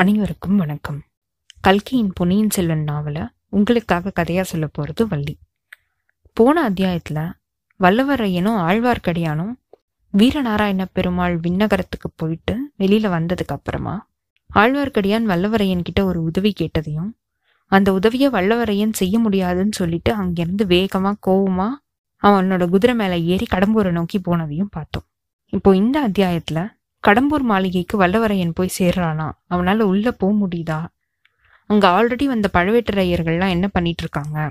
அனைவருக்கும் வணக்கம். கல்கியின் பொன்னியின் செல்வன் நாவலை உங்களுக்காக கதையா சொல்ல போறது வள்ளி. போன அத்தியாயத்துல வல்லவரையனும் ஆழ்வார்க்கடியானும் வீரநாராயண பெருமாள் விண்ணகரத்துக்கு போயிட்டு வெளியில வந்ததுக்கு அப்புறமா ஆழ்வார்க்கடியான் வல்லவரையன் கிட்ட ஒரு உதவி கேட்டதையும் அந்த உதவியை வல்லவரையன் செய்ய முடியாதுன்னு சொல்லிட்டு அங்கிருந்து வேகமா கோவமா அவனோட குதிரை மேல ஏறி கடம்பூரை நோக்கி போனதையும் பார்த்தோம். இப்போ இந்த அத்தியாயத்துல கடம்பூர் மாளிகைக்கு வல்லவரையன் போய் சேர்றானா? அவனால உள்ள போக முடியுதா? அங்க ஆல்ரெடி வந்த பழுவேட்டரையர்கள்லாம் என்ன பண்ணிட்டு இருக்காங்க?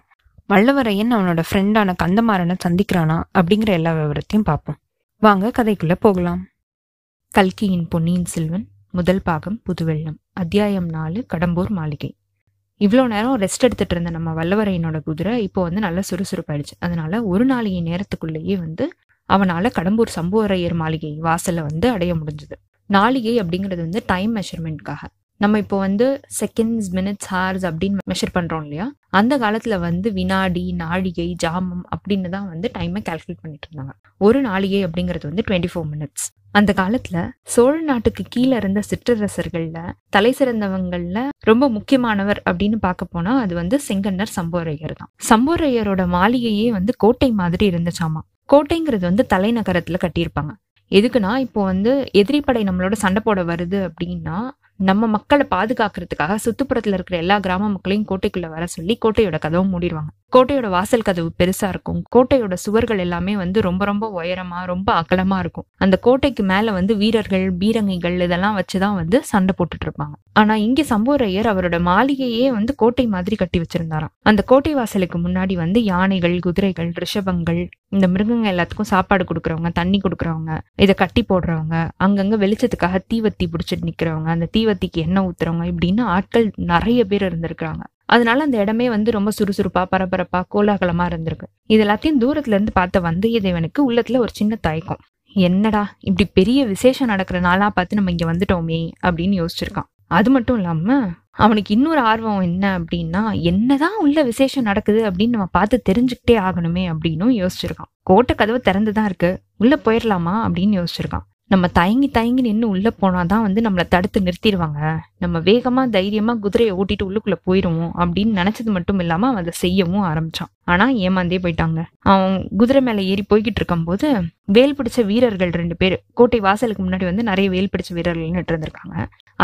வல்லவரையன் அவனோட ஃப்ரெண்டான கந்தமாறனை சந்திக்கிறானா? அப்படிங்கிற எல்லா விவரத்தையும் பார்ப்போம். வாங்க கதைக்குள்ள போகலாம். கல்கியின் பொன்னியின் செல்வன் முதல் பாகம் புதுவெள்ளம் அத்தியாயம் நாலு கடம்பூர் மாளிகை. இவ்வளோ நேரம் ரெஸ்ட் எடுத்துட்டு இருந்த நம்ம வல்லவரையனோட குதிரை இப்போ வந்து நல்லா சுறுசுறுப்பாயிடுச்சு. அதனால ஒரு நாளைய நேரத்துக்குள்ளேயே வந்து அவனால கடம்பூர் சம்புவரையர் மாளிகை வாசல்ல வந்து அடைய முடிஞ்சது. நாளிகை அப்படிங்கிறது வந்து டைம் மெஷர்மெண்ட்காக நம்ம இப்போ வந்து செகண்ட்ஸ் மினிட்ஸ் ஹார்ஸ் அப்படின்னு மெஷர் பண்றோம் இல்லையா? அந்த காலத்துல வந்து வினாடி நாழிகை ஜாமம் அப்படின்னு தான் வந்து டைமை கால்குலேட் பண்ணிட்டு இருந்தாங்க. ஒரு நாளிகை அப்படிங்கிறது வந்து டுவெண்ட்டி ஃபோர் மினிட்ஸ் அந்த காலத்துல சோழ நாட்டுக்கு கீழே இருந்த சிற்றரசர்கள்ல தலை சிறந்தவங்கள்ல ரொம்ப முக்கியமானவர் அப்படின்னு பார்க்க போனா அது வந்து செங்கன்னர் சம்போரையர் தான். சம்போரையரோட மாளிகையே வந்து கோட்டை மாதிரி இருந்துச்சாமா? கோட்டைங்கிறது வந்து தலைநகரத்தில் கட்டியிருப்பாங்க. எதுக்குன்னா இப்போ வந்து எதிரிப்படை நம்மளோட சண்டை போட வருது அப்படின்னா நம்ம மக்களை பாதுகாக்கிறதுக்காக சுத்துப்புறத்துல இருக்கிற எல்லா கிராம மக்களையும் கோட்டைக்குள்ள வர சொல்லி கோட்டையோட கதவை மூடிடுவாங்க. கோட்டையோட வாசல் கதவு பெருசா இருக்கும். கோட்டையோட சுவர்கள் எல்லாமே வந்து ரொம்ப ரொம்ப உயரமா ரொம்ப அகலமா இருக்கும். அந்த கோட்டைக்கு மேல வந்து வீரர்கள் பீரங்கிகள் இதெல்லாம் வச்சுதான் வந்து சண்டை போட்டுட்டு இருப்பாங்க. ஆனா இங்க சம்போரையர் அவரோட மாளிகையே வந்து கோட்டை மாதிரி கட்டி வச்சிருந்தாராம். அந்த கோட்டை வாசலுக்கு முன்னாடி வந்து யானைகள் குதிரைகள் ரிஷபங்கள் இந்த மிருகங்க எல்லாத்துக்கும் சாப்பாடு கொடுக்குறவங்க தண்ணி கொடுக்குறவங்க இதை கட்டி போடுறவங்க அங்கங்க வெளிச்சத்துக்காக தீவத்தி பிடிச்சிட்டு நிக்கிறவங்க அந்த தீவத்திக்கு எண்ணெய் ஊத்துறவங்க இப்படின்னு ஆட்கள் நிறைய பேர் இருந்திருக்கிறாங்க. அதனால அந்த இடமே வந்து ரொம்ப சுறுசுறுப்பா பரபரப்பா கோலாகலமா இருந்திருக்கு. இது எல்லாத்தையும் தூரத்துல இருந்து பார்த்த வந்தியத்தேவனுக்கு உள்ளத்துல ஒரு சின்ன தயக்கம். என்னடா இப்படி பெரிய விசேஷம் நடக்கிற நாளா பார்த்து நம்ம இங்க வந்துட்டோமே அப்படின்னு யோசிச்சிருக்கான். அது மட்டும் இல்லாம அவனுக்கு இன்னொரு ஆர்வம் என்ன அப்படின்னா என்னதான் உள்ள விசேஷம் நடக்குது அப்படின்னு நம்ம பார்த்து தெரிஞ்சுக்கிட்டே ஆகணுமே அப்படின்னு யோசிச்சிருக்கான். கோட்டை கதவு திறந்துதான் இருக்கு. உள்ள போயிடலாமா அப்படின்னு யோசிச்சிருக்கான். நம்ம தயங்கி தயங்கி நின்று உள்ளே போனால் தான் வந்து நம்மளை தடுத்து நிறுத்திடுவாங்க. நம்ம வேகமாக தைரியமாக குதிரையை ஓட்டிட்டு உள்ளுக்குள்ளே போயிடுவோம் அப்படின்னு நினச்சது மட்டும் இல்லாமல் அவன் அதை செய்யவும் ஆரம்பித்தான் ஆனால் ஏமாந்தே போயிட்டாங்க. அவன் குதிரை மேலே ஏறி போய்கிட்டு இருக்கும்போது வேல் பிடிச்ச வீரர்கள் ரெண்டு பேர் கோட்டை வாசலுக்கு முன்னாடி வந்து நிறைய வேல் பிடிச்ச வீரர்கள் நின்று இருந்திருக்காங்க.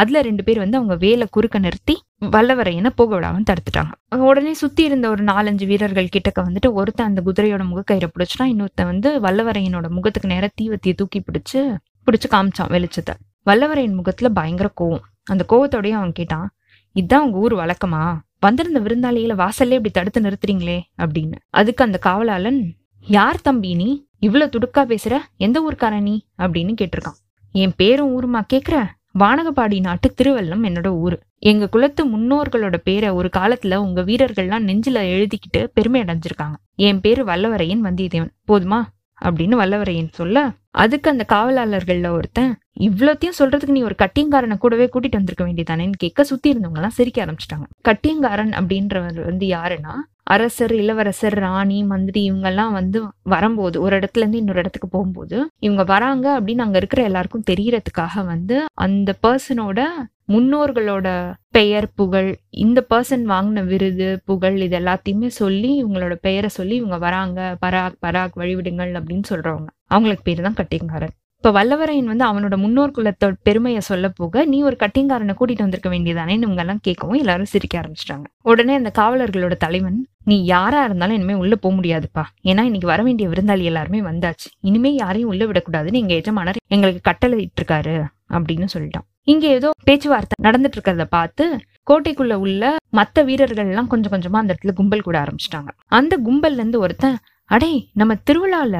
அதில் ரெண்டு பேர் வந்து அவங்க வேலை குறுக்க நிறுத்தி வல்லவரையனை போக விடாமல் தடுத்துட்டாங்க. உடனே சுத்தி இருந்த ஒரு நாலஞ்சு வீரர்கள் கிட்டக்க வந்துட்டு ஒருத்தன் அந்த குதிரையோட முகக்கயிறை பிடிச்சினா இன்னொருத்தன் வந்து வல்லவரையனோட முகத்துக்கு நேர தீவத்தியை தூக்கி பிடிச்சு பிடிச்சி காமிச்சான் வெளிச்சத்தை. வல்லவரையன் முகத்துல பயங்கர கோவம். அந்த கோவத்தோடய அவன் கேட்டான் இதுதான் உங்க ஊர் வழக்கமா? வந்திருந்த விருந்தாளியில வாசல்லே இப்படி தடுத்து நிறுத்துறீங்களே? அப்படின்னு. அதுக்கு அந்த காவலாளன் யார் தம்பி நீ? இவ்வளவு துடுக்கா பேசுற? எந்த ஊர்க்கார நீ? அப்படின்னு கேட்டிருக்கான். என் பேரும் ஊருமா கேக்குற? வானகப்பாடி நாட்டு திருவல்லம் என்னோட ஊரு. எங்க குலத்து முன்னோர்களோட பேரை ஒரு காலத்துல உங்க வீரர்கள்லாம் நெஞ்சில எழுதிக்கிட்டு பெருமை அடைஞ்சிருக்காங்க. என் பேரு வல்லவரையன் வந்தியத்தேவன். போதுமா? அப்படின்னு வல்லவரையன் சொல்ல அதுக்கு அந்த காவலாளர்கள்ல ஒருத்தன் இவ்வளோத்தையும் சொல்றதுக்கு நீ ஒரு கட்டியங்காரனை கூடவே கூட்டிட்டு வந்திருக்க வேண்டியதானேன்னு கேட்க சுத்தி இருந்தவங்க எல்லாம் சிரிக்க ஆரம்பிச்சிட்டாங்க. கட்டியங்காரன் அப்படின்றவர் வந்து யாருன்னா அரசர் இளவரசர் ராணி மந்திரி இவங்கெல்லாம் வந்து வரும்போது ஒரு இடத்துல இருந்து இன்னொரு இடத்துக்கு போகும்போது இவங்க வராங்க அப்படின்னு அங்க இருக்கிற எல்லாருக்கும் தெரியறதுக்காக வந்து அந்த பர்சனோட முன்னோர்களோட பெயர் புகழ் இந்த பர்சன் வாங்கின விருது புகழ் இது எல்லாத்தையுமே சொல்லி இவங்களோட பெயரை சொல்லி இவங்க வராங்க. பராக் பராக் வழிவிடுங்கள் அப்படின்னு சொல்றவங்க. அவங்களுக்கு பேர் தான் கட்டிங்காரன். இப்ப வல்லவரையன் வந்து அவனோட முன்னோர் குலத்தோட பெருமையை சொல்ல போக நீ ஒரு கட்டிங்காரனை கூட்டிட்டு வந்திருக்க வேண்டியதானேன்னு இவங்க எல்லாம் கேட்கவும் எல்லாரும் சிரிக்க ஆரம்பிச்சிட்டாங்க. உடனே அந்த காவலர்களோட தலைவன் நீ யாரா இருந்தாலும் இனிமே உள்ள போக முடியாதுப்பா. ஏன்னா இன்னைக்கு வர வேண்டிய விருந்தாளி எல்லாருமே வந்தாச்சு. இனிமே யாரையும் உள்ள விடக்கூடாதுன்னு எங்க எஜமானர் எங்களுக்கு கட்டளை இட்டிருக்காரு அப்படின்னு சொல்லிட்டான். இங்க ஏதோ பேச்சுவார்த்தை நடந்துட்டு இருக்கிறத பார்த்து கோட்டைக்குள்ள உள்ள மத்த வீரர்கள் எல்லாம் கொஞ்சம் கொஞ்சமா அந்த இடத்துல கும்பல் கூட ஆரம்பிச்சிட்டாங்க. அந்த கும்பல்ல இருந்து ஒருத்தன் அடே நம்ம திருவிழால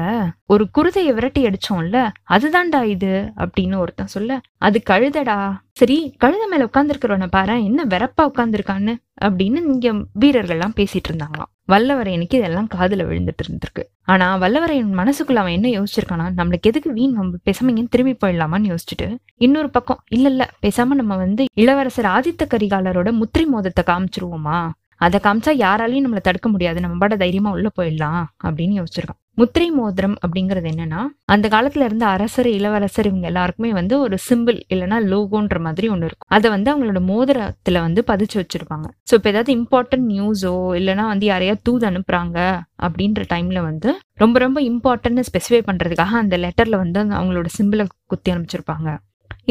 ஒரு குருதையை விரட்டி அடிச்சோம்ல அதுதான்டா இது? அப்படின்னு ஒருத்தன் சொல்ல அது கழுதடா. சரி கழுத மேல உட்காந்துருக்கிறவன பாரு என்ன வெறப்பா உட்காந்துருக்கான்னு அப்படின்னு இங்க வீரர்கள்லாம் பேசிட்டு இருந்தாங்களாம். வல்லவரையனுக்கு இதெல்லாம் காதுல விழுந்துட்டு இருந்திருக்கு. ஆனா வல்லவரையன் மனசுக்குள்ள அவன் என்ன யோசிச்சிருக்கானா? நம்மளுக்கு எதுக்கு வீண் நம்ம பேசாம திரும்பி போயிடலாமான்னு யோசிச்சுட்டு இன்னொரு பக்கம் இல்ல இல்ல பேசாம நம்ம வந்து இளவரசர் ஆதித்த கரிகாலரோட முத்திரை மோதத்தை காமிச்சிருவோமா? அதை காமிச்சா யாராலையும் நம்மளை தடுக்க முடியாது. நம்ம பாட தைரியமா உள்ள போயிடலாம் அப்படின்னு யோசிச்சிருக்கான் முத்திரை மோதிரம் அப்படிங்கிறது என்னன்னா அந்த காலத்துல இருந்த அரசர் இளவரசர் இவங்க எல்லாருக்குமே வந்து ஒரு சிம்பிள் இல்லைன்னா லோகோன்ற மாதிரி ஒன்று இருக்கும். அதை வந்து அவங்களோட மோதிரத்துல வந்து பதிச்சு வச்சிருப்பாங்க. ஸோ இப்போ ஏதாவது இம்பார்ட்டன்ட் நியூஸோ இல்லைன்னா வந்து யாரையா தூது அனுப்புறாங்க அப்படின்ற டைம்ல வந்து ரொம்ப ரொம்ப இம்பார்ட்டன்ட்னு ஸ்பெசிஃபை பண்றதுக்காக அந்த லெட்டர்ல வந்து அந்த அவங்களோட சிம்பிளை குத்தி அனுப்பிச்சிருப்பாங்க.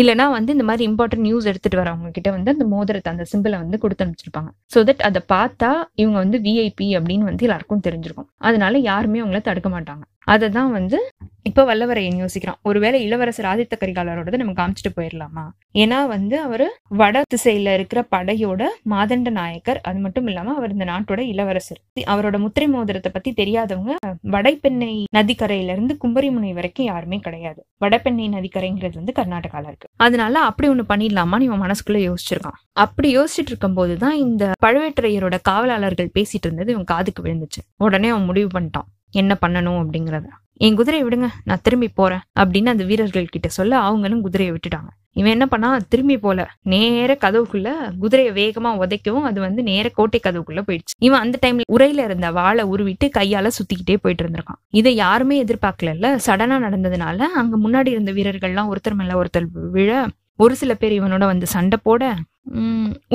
இல்லைனா வந்து இந்த மாதிரி இம்பார்ட்டன்ட் நியூஸ் எடுத்துட்டு வரவங்க கிட்ட வந்து அந்த மோதிரத்தை அந்த சிம்பிளை வந்து கொடுத்து அனுப்பிச்சிருப்பாங்க. ஸோ தட் அதை பார்த்தா இவங்க வந்து விஐபி அப்படின்னு வந்து எல்லாருக்கும் தெரிஞ்சிருக்கும். அதனால யாருமே அவங்கள தடுக்க மாட்டாங்க. அதை தான் வந்து இப்போ வல்லவரையன் யோசிக்கிறான். ஒருவேளை இளவரசர் ஆதித்த கரிகாலரோடது நம்ம காமிச்சிட்டு போயிடலாமா ஏன்னா வந்து அவர் வட திசையில இருக்கிற படையோட மாதண்ட நாயக்கர் அது மட்டும் இல்லாம அவர் இந்த நாட்டோட இளவரசர். அவரோட முத்திரை மோதிரத்தை பத்தி தெரியாதவங்க வடைப்பெண்ணை நதிக்கரையில இருந்து கும்பரிமுனை வரைக்கும் யாருமே கிடையாது. வடபெண்ணை நதிக்கரைங்கிறது வந்து கர்நாடகால இருக்கு. அதனால அப்படி ஒண்ணு பண்ணிடலாமான்னு இவன் மனசுக்குள்ள யோசிச்சிருக்கான். அப்படி யோசிச்சுட்டு இருக்கும் போதுதான் இந்த பழுவேட்டரையரோட காவலாளர்கள் பேசிட்டு இருந்தது இவன் காதுக்கு விழுந்துச்சு. உடனே அவன் முடிவு பண்ணிட்டான். என்ன பண்ணணும் அப்படிங்கிறத. என் குதிரையை விடுங்க நான் திரும்பி போறேன் அப்படின்னு அந்த வீரர்கள் கிட்ட சொல்ல அவங்களும் குதிரையை விட்டுட்டாங்க. இவன் என்ன பண்ணா திரும்பி போல. நேர கதவுக்குள்ள குதிரையை வேகமா உதைக்கவும் அது வந்து நேர கோட்டை கதவுக்குள்ள போயிடுச்சு. இவன் அந்த டைம்ல உரையில இருந்த வாளை உருவிட்டு கையால சுத்திக்கிட்டே போயிட்டு இருந்திருக்கான். இதை யாருமே எதிர்பார்க்கல சடனா நடந்ததுனால அங்க முன்னாடி இருந்த வீரர்கள்லாம் ஒருத்தர் மேல ஒருத்தர் விழ ஒரு சில பேர் இவனோட வந்து சண்டை போட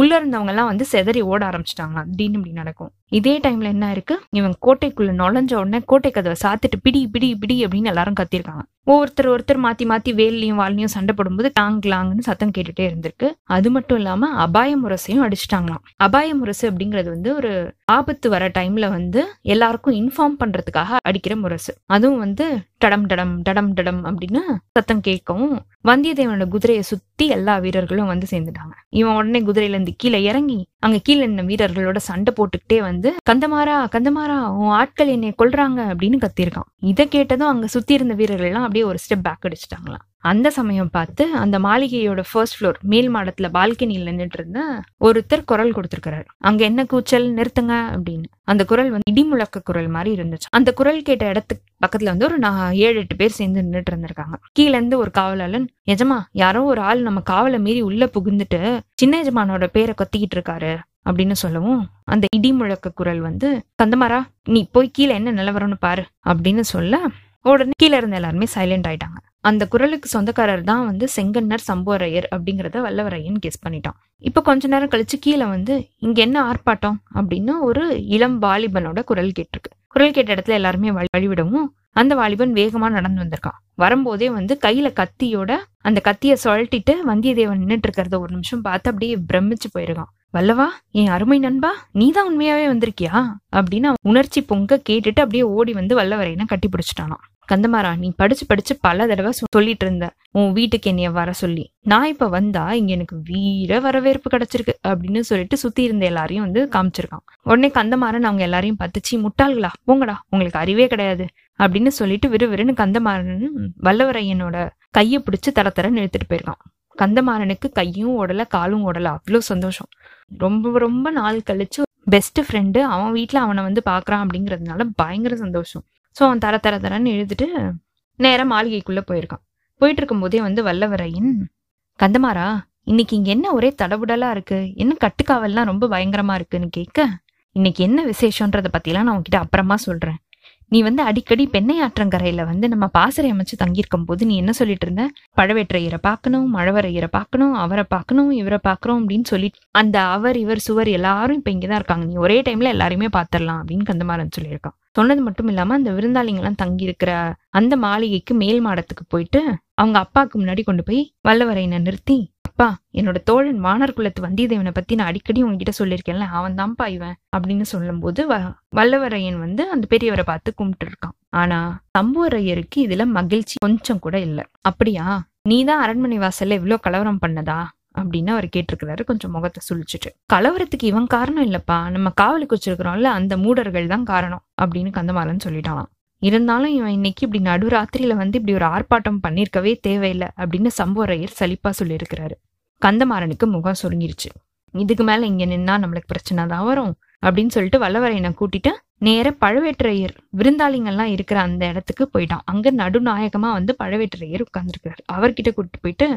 உள்ள இருந்தவங்க எல்லாம் வந்து செதறி ஓட ஆரம்பிச்சிட்டாங்க திடீர்னு இப்படி நடக்கும். இதே டைம்ல என்ன இருக்கு? இவன் கோட்டைக்குள்ள நுழைஞ்ச உடனே கோட்டை கதவை சாத்துட்டு பிடி பிடி பிடி அப்படின்னு எல்லாரும் கத்திருக்காங்க. ஒவ்வொருத்தர் ஒருத்தர் மாத்தி மாத்தி வேலையும் வால்லையும் சண்டை போடும்போது டாங் லாங்னு சத்தம் கேட்டுட்டே இருந்திருக்கு. அது மட்டும் இல்லாம அபாய முரசையும் அடிச்சிட்டாங்களாம். அபாய முரசு அப்படிங்கிறது வந்து ஒரு ஆபத்து வர டைம்ல வந்து எல்லாருக்கும் இன்ஃபார்ம் பண்றதுக்காக அடிக்கிற முரசு. அதுவும் வந்து டடம் டடம் டடம் டடம் அப்படின்னு சத்தம் கேட்கவும் வந்தியத்தேவனோட குதிரையை சுத்தி எல்லா வீரர்களும் வந்து சேர்ந்துட்டாங்க. இவன் உடனே குதிரையில இருந்து கீழே இறங்கி அங்க கீழே இருந்த வீரர்களோட சண்டை போட்டுக்கிட்டே வந்து கந்தமாரா கந்தமாரா உன் ஆட்கள் என்னை கொல்றாங்க அப்படின்னு கத்திருக்கான் இதை கேட்டதும் அங்க சுத்தி இருந்த வீரர்கள் எல்லாம் அப்படியே ஒரு ஸ்டெப் பேக் அடிச்சிட்டாங்களாம். அந்த சமயம் பார்த்து அந்த மாளிகையோட ஃபர்ஸ்ட் ஃப்ளோர் மேல் மாடத்துல பால்கனியில் நின்றுட்டு இருந்த ஒருத்தர் குரல் கொடுத்திருக்கிறாரு. அங்க என்ன கூச்சல் நிறுத்துங்க அப்படின்னு. அந்த குரல் வந்து இடிமுழக்க குரல் மாதிரி இருந்துச்சு. அந்த குரல் கேட்ட இடத்துக்கு பக்கத்துல வந்து ஒரு நான் ஏழு எட்டு பேர் சேர்ந்து நின்றுட்டு இருந்திருக்காங்க. கீழே இருந்து ஒரு காவலாளன் எஜமா யாரோ ஒரு ஆள் நம்ம காவலை மீறி உள்ள புகுந்துட்டு சின்ன எஜமானோட பேரை கொத்திக்கிட்டு இருக்காரு அப்படின்னு சொல்லவும் அந்த இடி முழக்க குரல் வந்து கந்தமாரா நீ போய் கீழே என்ன நிலவரம்னு பாரு அப்படின்னு சொல்ல உடனே கீழே இருந்த எல்லாருமே சைலண்ட் ஆயிட்டாங்க. அந்த குரலுக்கு சொந்தக்காரர் தான் வந்து செங்கன்னர் சம்போரையர் அப்படிங்கிறத வல்லவரையன் கெஸ் பண்ணிட்டான். இப்போ கொஞ்ச நேரம் கழிச்சு கீழே வந்து இங்க என்ன ஆர்ப்பாட்டம்? அப்படின்னு ஒரு இளம் வாலிபனோட குரல் கேட்டிருக்கு. குரல் கேட்ட இடத்துல எல்லாருமே வழி வழிவிடவும் அந்த வாலிபன் வேகமா நடந்து வந்திருக்கான். வரும்போதே வந்து கையில கத்தியோட அந்த கத்திய சுழட்டிட்டு வந்தியத்தேவன் நின்னுட்டு இருக்கிறத ஒரு நிமிஷம் பார்த்து அப்படியே பிரமிச்சு போயிருக்கான். வல்லவா என் அருமை நண்பா நீதான் உண்மையாவே வந்திருக்கியா? அப்படின்னு உணர்ச்சி பொங்க கேட்டுட்டு அப்படியே ஓடி வந்து வல்லவரையனை கட்டி பிடிச்சிட்டானான் கந்தமாரா நீ படிச்சு படிச்சு பல தடவை சொல்லிட்டு இருந்த உன் வீட்டுக்கு என்னைய வர சொல்லி. நான் இப்ப வந்தா இங்க எனக்கு வீர வரவேற்பு கிடைச்சிருக்கு அப்படின்னு சொல்லிட்டு சுத்தி இருந்த எல்லாரையும் வந்து காமிச்சிருக்கான். உடனே கந்தமாறன் அவங்க எல்லாரையும் பத்துச்சு முட்டாள்களா? போங்கடா உங்களுக்கு அறிவே கிடையாது அப்படின்னு சொல்லிட்டு விறுவிறுன்னு கந்தமாறன் வல்லவரையனோட கையை பிடிச்சு தர தரன்னு இழுத்துட்டு போயிருக்கான். கந்தமாறனுக்கு கையும் ஓடல காலும் ஓடல. அவ்வளோ சந்தோஷம். ரொம்ப ரொம்ப நாள் கழிச்சு பெஸ்ட் ஃப்ரெண்டு அவன் வீட்டில் அவனை வந்து பார்க்குறான் அப்படிங்கிறதுனால பயங்கர சந்தோஷம். ஸோ அவன் தர தர தரன்னு எழுதிட்டு நேரா மாளிகைக்குள்ள போயிருக்கான். போயிட்டு இருக்கும்போதே வந்து வல்லவரையின் கந்தமாரா இன்னைக்கு இங்க என்ன ஒரே தடபுடலா இருக்கு? என்ன கட்டுக்காவல்லாம் ரொம்ப பயங்கரமா இருக்குன்னு கேட்க இன்னைக்கு என்ன விசேஷன்றத பத்திலாம் நான் உன்கிட்ட அப்புறமா சொல்றேன். நீ வந்து அடிக்கடி பெண்ணை ஆற்றங்கரையில வந்து நம்ம பாசறை அமைச்சு தங்கியிருக்கும் போது நீ என்ன சொல்லிட்டு இருந்த? பழவேற்றையரை பார்க்கணும் மழவரையரை பார்க்கணும் அவரை பார்க்கணும் இவரை பார்க்கணும் அப்படின்னு சொல்லி அந்த அவர் இவர் சுவர் எல்லாரும் இப்ப இங்கதான் இருக்காங்க. நீ ஒரே டைம்ல எல்லாருமே பாத்திரலாம் அப்படின்னு கந்தமாறன் சொல்லியிருக்கான். சொன்னது மட்டும் இல்லாம அந்த விருந்தாளிங்கெல்லாம் தங்கி இருக்கிற அந்த மாளிகைக்கு மேல் மாடத்துக்கு போயிட்டு அவங்க அப்பாவுக்கு முன்னாடி கொண்டு போய் வல்லவரையனை நிறுத்தி அப்பா என்னோட தோழன் வானர் குலத்து வந்தியத்தேவனை பத்தி நான் அடிக்கடி உங்ககிட்ட சொல்லியிருக்கேன்ல அவன் தான்ப்பா இவன் அப்படின்னு சொல்லும்போது வ- வல்லவரையன் வந்து அந்த பெரியவரை பார்த்து கும்பிட்டு இருக்கான் ஆனா சம்புவரையருக்கு இதுல மகிழ்ச்சி கொஞ்சம் கூட இல்ல. அப்படியா? நீதான் அரண்மனை வாசல்ல இவ்வளவு கலவரம் பண்ணதா? அப்படின்னு அவர் கேட்டிருக்கிறாரு கொஞ்சம் முகத்தை சுழிச்சிட்டு. கலவரத்துக்கு இவன் காரணம் இல்லப்பா. நம்ம காவலுக்கு வச்சிருக்கிறோம்ல அந்த மூடர்கள் தான் காரணம் அப்படின்னு கந்தமாறன் சொல்லிட்டானாம் இருந்தாலும் இவன் இன்னைக்கு இப்படி நடுராத்திரியில வந்து இப்படி ஒரு ஆர்ப்பாட்டம் பண்ணிருக்கவே தேவையில்லை அப்படின்னு சம்புவரையர் சலிப்பா சொல்லியிருக்கிறாரு. கந்தமாறனுக்கு முகம் சுருங்கிருச்சு. இதுக்கு மேல இங்க நின்னா நம்மளுக்கு பிரச்சனை தான் வரும் அப்படின்னு சொல்லிட்டு வல்லவரையனை கூட்டிட்டு நேர பழவேற்றையர் விருந்தாளிங்கெல்லாம் இருக்கிற அந்த இடத்துக்கு போயிட்டான். அங்க நடுநாயகமா வந்து பழவேற்றையர் உட்கார்ந்துருக்கிறார். அவர்கிட்ட கூட்டிட்டு போயிட்டு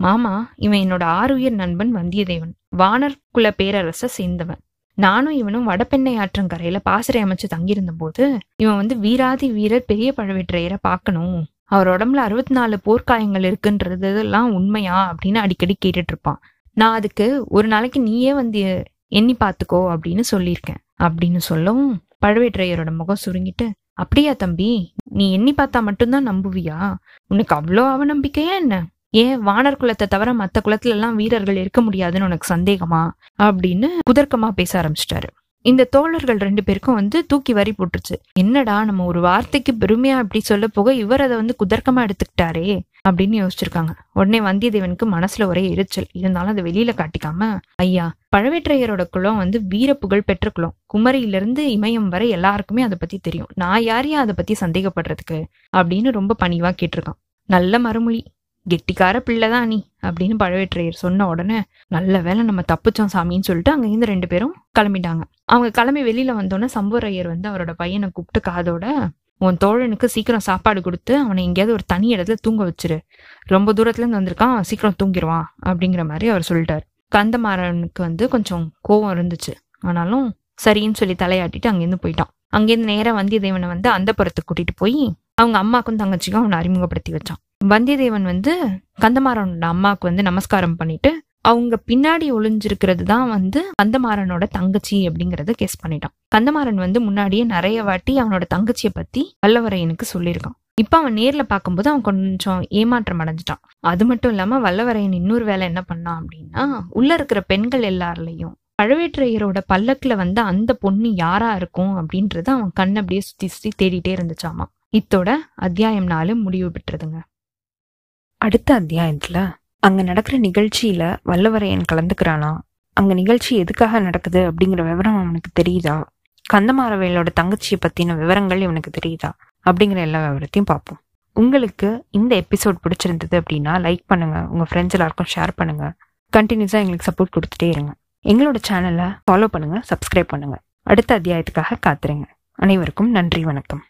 மாமா இவன் என்னோட ஆறுயிர் நண்பன் வந்தியத்தேவன். வானர் குல பேரரச சேர்ந்தவன். நானும் இவனும் வடபெண்ணை ஆற்றங்கரையில பாசறை அமைச்சு தங்கியிருந்த போது இவன் வந்து வீராதி வீரர் பெரிய பழவேற்றையரை பார்க்கணும். அவர் உடம்புல அறுபத்தி நாலு போர்க்காயங்கள் இருக்குன்றது எல்லாம் உண்மையா அப்படின்னு அடிக்கடி கேட்டுட்டு இருப்பான் நான் அதுக்கு ஒரு நாளைக்கு நீயே வந்து எண்ணி பார்த்துக்கோ அப்படின்னு சொல்லியிருக்கேன். அப்படின்னு சொல்லவும் பழுவேற்றையரோட முகம் சுருங்கிட்டு அப்படியா தம்பி நீ எண்ணி பார்த்தா மட்டும்தான் நம்புவியா? உனக்கு அவ்வளோ அவநம்பிக்கையா என்ன? ஏன் வானர் குலத்தை தவிர மற்ற குலத்துல எல்லாம் வீரர்கள் இருக்க முடியாதுன்னு உனக்கு சந்தேகமா? அப்படின்னு குதர்க்கமா பேச ஆரம்பிச்சிட்டாரு. இந்த தோழர்கள் ரெண்டு பேருக்கும் வந்து தூக்கி வரி போட்டுருச்சு. என்னடா நம்ம ஒரு வார்த்தைக்கு பெருமையா அப்படி சொல்ல போக இவர் அதை வந்து குதர்க்கமா எடுத்துக்கிட்டாரே அப்படின்னு யோசிச்சிருக்காங்க. உடனே வந்தியத்தேவனுக்கு மனசுல ஒரே எரிச்சல். இருந்தாலும் அதை வெளியில காட்டிக்காம ஐயா பழவேற்றையரோட குளம் வந்து வீர புகழ் பெற்ற குளம் குமரியிலிருந்து இமயம் வரை எல்லாருக்குமே அதை பத்தி தெரியும். நான் யாரையும் அதை பத்தி சந்தேகப்படுறதுக்கு? அப்படின்னு ரொம்ப பணிவா கேட்டிருக்கான். நல்ல மறுமொழி. கெட்டிக்கார பிள்ளைதான் நீ. அப்படின்னு பழவேற்றையர் சொன்ன உடனே நல்ல வேளை நம்ம தப்பிச்சோம் சாமின்னு சொல்லிட்டு அங்கேருந்து ரெண்டு பேரும் கிளம்பிட்டாங்க. அவங்க கிளம்பி வெளியில வந்தோடனே சம்புவரையர் வந்து அவரோட பையனை கூப்பிட்டு காதோட உன் தோழனுக்கு சீக்கிரம் சாப்பாடு கொடுத்து அவனை எங்கேயாவது ஒரு தனி இடத்துல தூங்க வச்சிரு. ரொம்ப தூரத்துலேருந்து வந்திருக்கான் சீக்கிரம் தூங்கிடுவான் அப்படிங்கிற மாதிரி அவர் சொல்லிட்டார். கந்தமாறனுக்கு வந்து கொஞ்சம் கோவம் இருந்துச்சு. ஆனாலும் சரின்னு சொல்லி தலையாட்டிட்டு அங்கேருந்து போயிட்டான். அங்கேருந்து நேராக வந்தியத்தேவனை வந்து அந்த புறத்துக்கு கூட்டிட்டு போய் அவங்க அம்மாக்கும் தங்கச்சிக்கும் அவனை அறிமுகப்படுத்தி வச்சான். வந்தியத்தேவன் வந்து கந்தமாறனோட அம்மாவுக்கு வந்து நமஸ்காரம் பண்ணிட்டு அவங்க பின்னாடி ஒளிஞ்சிருக்கிறது தான் வந்து கந்தமாறனோட தங்கச்சி அப்படிங்கறத கேஸ் பண்ணிட்டான். கந்தமாறன் வந்து முன்னாடியே நிறைய வாட்டி அவனோட தங்கச்சியை பத்தி வல்லவரையனுக்கு சொல்லியிருக்கான். இப்ப அவன் நேர்ல பார்க்கும்போது அவன் கொஞ்சம் ஏமாற்றம் அடைஞ்சிட்டான். அது மட்டும் இல்லாம வல்லவரையன் இன்னொரு வேலை என்ன பண்ணான் அப்படின்னா உள்ள இருக்கிற பெண்கள் எல்லாருலயும் பழவேற்றையரோட பல்லக்குல வந்து அந்த பொண்ணு யாரா இருக்கும் அப்படின்றத அவன் கண் அப்படியே சுத்தி சுத்தி தேடிட்டே இருந்துச்சாமா. இத்தோட அத்தியாயம் நாலு முடிவு பெற்றதுங்க. அடுத்த அத்தியாயத்தில் அங்கே நடக்கிற நிகழ்ச்சியில் வல்லவரையன் கலந்துக்கிறானா? அங்கே நிகழ்ச்சி எதுக்காக நடக்குது அப்படிங்கிற விவரம் அவனுக்கு தெரியுதா? கந்தமாரவேலோட தங்கச்சியை பற்றின விவரங்கள் இவனுக்கு தெரியுதா? அப்படிங்கிற எல்லா விவரத்தையும் பார்ப்போம். உங்களுக்கு இந்த எபிசோட் பிடிச்சிருந்தது அப்படின்னா லைக் பண்ணுங்க. உங்க ஃப்ரெண்ட்ஸ் எல்லாருக்கும் ஷேர் பண்ணுங்க. கண்டினியூஸா எங்களுக்கு சப்போர்ட் கொடுத்துட்டே இருங்க. எங்களோட சேனலை ஃபாலோ பண்ணுங்க சப்ஸ்கிரைப் பண்ணுங்க. அடுத்த அத்தியாயத்துக்காக காத்துருங்க. அனைவருக்கும் நன்றி வணக்கம்.